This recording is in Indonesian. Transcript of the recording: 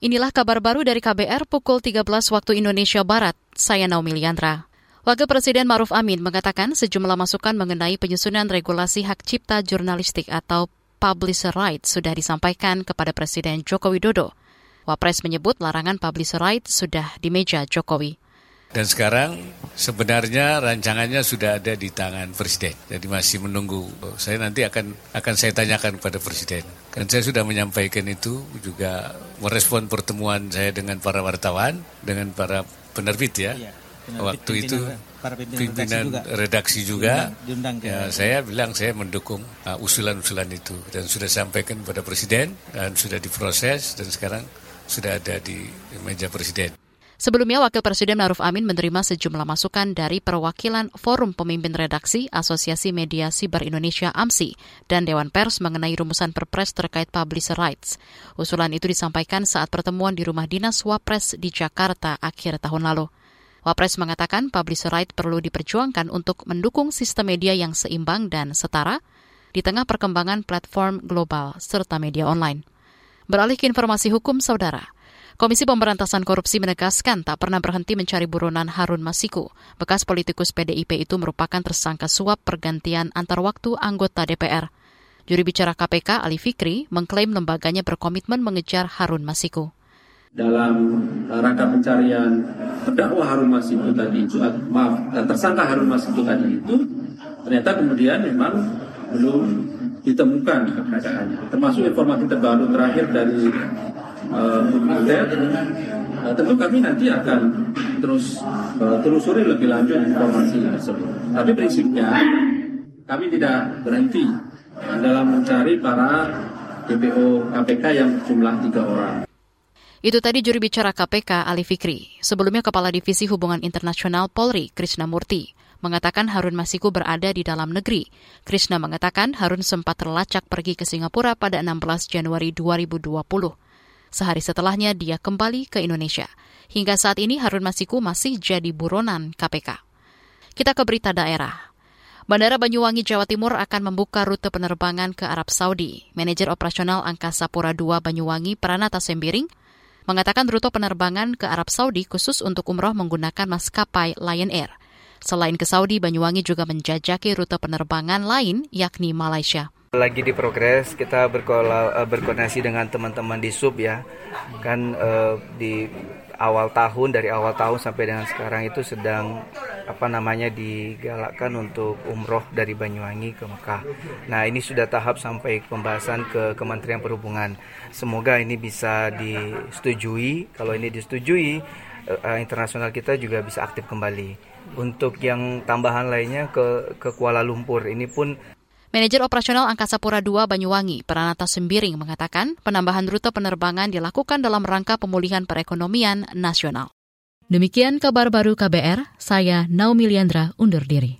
Inilah kabar baru dari KBR pukul 13 waktu Indonesia Barat. Saya Naomi Liandra. Wakil Presiden Maruf Amin mengatakan sejumlah masukan mengenai penyusunan regulasi hak cipta jurnalistik atau publisher rights sudah disampaikan kepada Presiden Joko Widodo. Wapres menyebut larangan publisher rights sudah di meja Jokowi. Dan sekarang sebenarnya rancangannya sudah ada di tangan Presiden. Jadi masih menunggu. Saya nanti akan akan saya tanyakan kepada Presiden. Dan saya sudah menyampaikan itu juga merespon pertemuan saya dengan para wartawan, dengan para penerbit ya. Iya, Waktu itu para pimpinan, pimpinan redaksi juga, redaksi juga ya, saya bilang saya mendukung uh, usulan-usulan uh, itu dan sudah sampaikan kepada Presiden dan sudah diproses dan sekarang sudah ada di meja Presiden. Sebelumnya, Wakil Presiden Maruf Amin menerima sejumlah masukan dari perwakilan Forum Pemimpin Redaksi Asosiasi Media Siber Indonesia AMSI dan Dewan Pers mengenai rumusan perpres terkait publisher rights. Usulan itu disampaikan saat pertemuan di rumah dinas Wapres di Jakarta akhir tahun lalu. Wapres mengatakan publisher right perlu diperjuangkan untuk mendukung sistem media yang seimbang dan setara di tengah perkembangan platform global serta media online. Beralih ke informasi hukum, saudara. Komisi Pemberantasan Korupsi menegaskan tak pernah berhenti mencari buronan Harun Masiku. Bekas politikus PDIP itu merupakan tersangka suap pergantian antar waktu anggota DPR. Juri bicara KPK Ali Fikri mengklaim lembaganya berkomitmen mengejar Harun Masiku. Dalam uh, rangka pencarian terdakwa Harun Masiku tadi itu, maaf, uh, tersangka Harun Masiku tadi itu, ternyata kemudian memang belum ditemukan keberadaannya. Termasuk informasi terbaru terakhir dari uh, tentu kami nanti akan terus uh, telusuri lebih lanjut informasi tersebut. Tapi prinsipnya kami tidak berhenti dalam mencari para DPO KPK yang jumlah tiga orang. Itu tadi juri bicara KPK Ali Fikri. Sebelumnya Kepala Divisi Hubungan Internasional Polri Krishna Murti mengatakan Harun Masiku berada di dalam negeri. Krishna mengatakan Harun sempat terlacak pergi ke Singapura pada 16 Januari 2020. Sehari setelahnya dia kembali ke Indonesia. Hingga saat ini Harun Masiku masih jadi buronan KPK. Kita ke berita daerah. Bandara Banyuwangi, Jawa Timur akan membuka rute penerbangan ke Arab Saudi. Manajer operasional Angkasa Pura II Banyuwangi, Pranata Sembiring, mengatakan rute penerbangan ke Arab Saudi khusus untuk umroh menggunakan maskapai Lion Air. Selain ke Saudi, Banyuwangi juga menjajaki rute penerbangan lain, yakni Malaysia. Lagi di progres, kita eh, berkoordinasi dengan teman-teman di sub ya. Kan uh, di awal tahun dari awal tahun sampai dengan sekarang itu sedang apa namanya digalakkan untuk umroh dari Banyuwangi ke Mekah. Nah ini sudah tahap sampai pembahasan ke Kementerian Perhubungan. Semoga ini bisa disetujui. Kalau ini disetujui, uh, internasional kita juga bisa aktif kembali. Untuk yang tambahan lainnya ke ke Kuala Lumpur ini pun Manajer Operasional Angkasa Pura II Banyuwangi, Pranata Sembiring, mengatakan penambahan rute penerbangan dilakukan dalam rangka pemulihan perekonomian nasional. Demikian kabar baru KBR, saya Naomi Liandra undur diri.